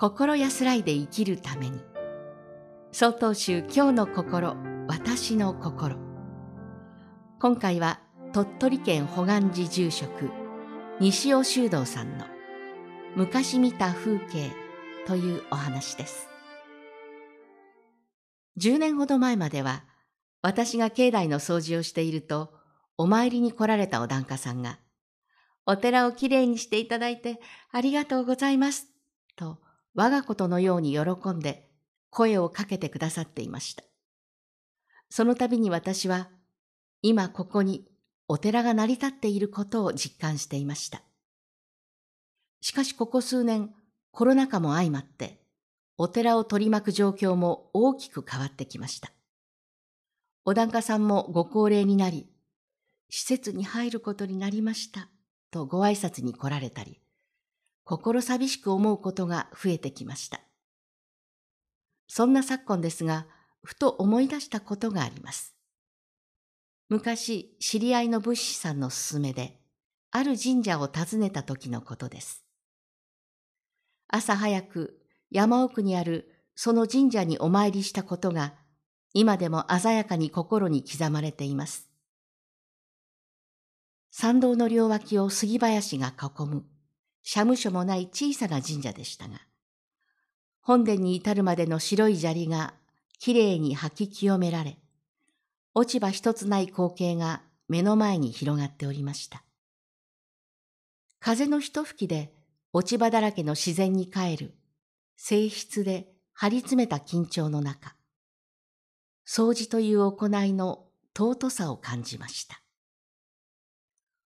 心安らいで生きるために。曹洞宗今日の心私の心。今回は鳥取県保願寺住職西尾修道さんの昔見た風景というお話です。10年ほど前までは私が境内の掃除をしているとお参りに来られたお檀家さんがお寺をきれいにしていただいてありがとうございますと我がことのように喜んで声をかけてくださっていました。その度に私は、今ここにお寺が成り立っていることを実感していました。しかしここ数年、コロナ禍も相まって、お寺を取り巻く状況も大きく変わってきました。お檀家さんもご高齢になり、施設に入ることになりましたとご挨拶に来られたり、心寂しく思うことが増えてきました。そんな昨今ですが、ふと思い出したことがあります。昔、知り合いの仏師さんの勧めで、ある神社を訪ねた時のことです。朝早く山奥にあるその神社にお参りしたことが、今でも鮮やかに心に刻まれています。参道の両脇を杉林が囲む社務所もない小さな神社でしたが、本殿に至るまでの白い砂利がきれいに吐き清められ、落ち葉一つない光景が目の前に広がっておりました。風の一吹きで落ち葉だらけの自然に帰る、静筆で張り詰めた緊張の中、掃除という行いの尊さを感じました。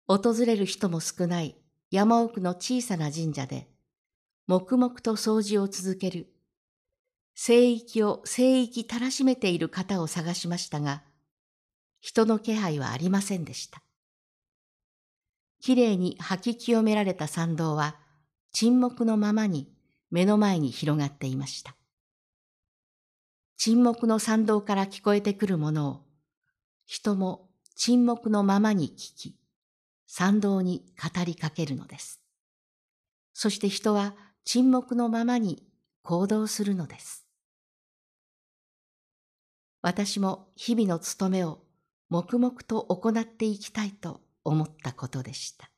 訪れる人も少ない山奥の小さな神社で、黙々と掃除を続ける、聖域を聖域たらしめている方を探しましたが、人の気配はありませんでした。きれいに吐き清められた参道は、沈黙のままに目の前に広がっていました。沈黙の参道から聞こえてくるものを、人も沈黙のままに聞き、参道に語りかけるのです。そして人は沈黙のままに行動するのです。私も日々の務めを黙々と行っていきたいと思ったことでした。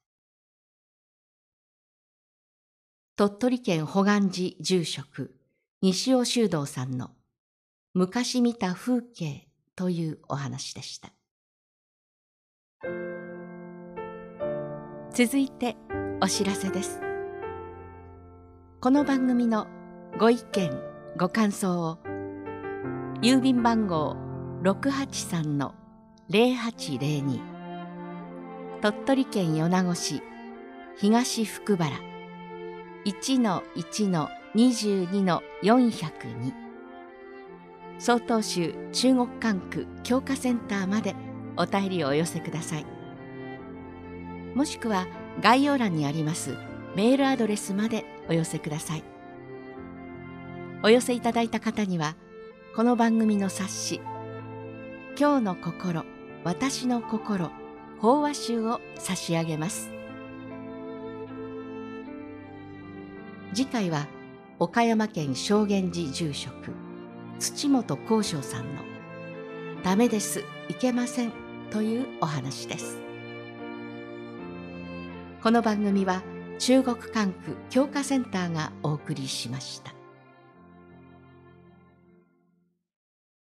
鳥取県保願寺住職西尾修道さんの昔見た風景というお話でした。続いてお知らせです。この番組のご意見ご感想を郵便番号683-0802鳥取県米子市東福原。1-1-22-402曹洞宗中国管区教化センターまでお便りをお寄せください。もしくは概要欄にありますメールアドレスまでお寄せください。お寄せいただいた方にはこの番組の冊子「今日の心私の心法話集」を差し上げます。次回は岡山県正源寺住職土本幸章さんの「ダメですいけません」というお話です。この番組は中国管区教化センターがお送りしました。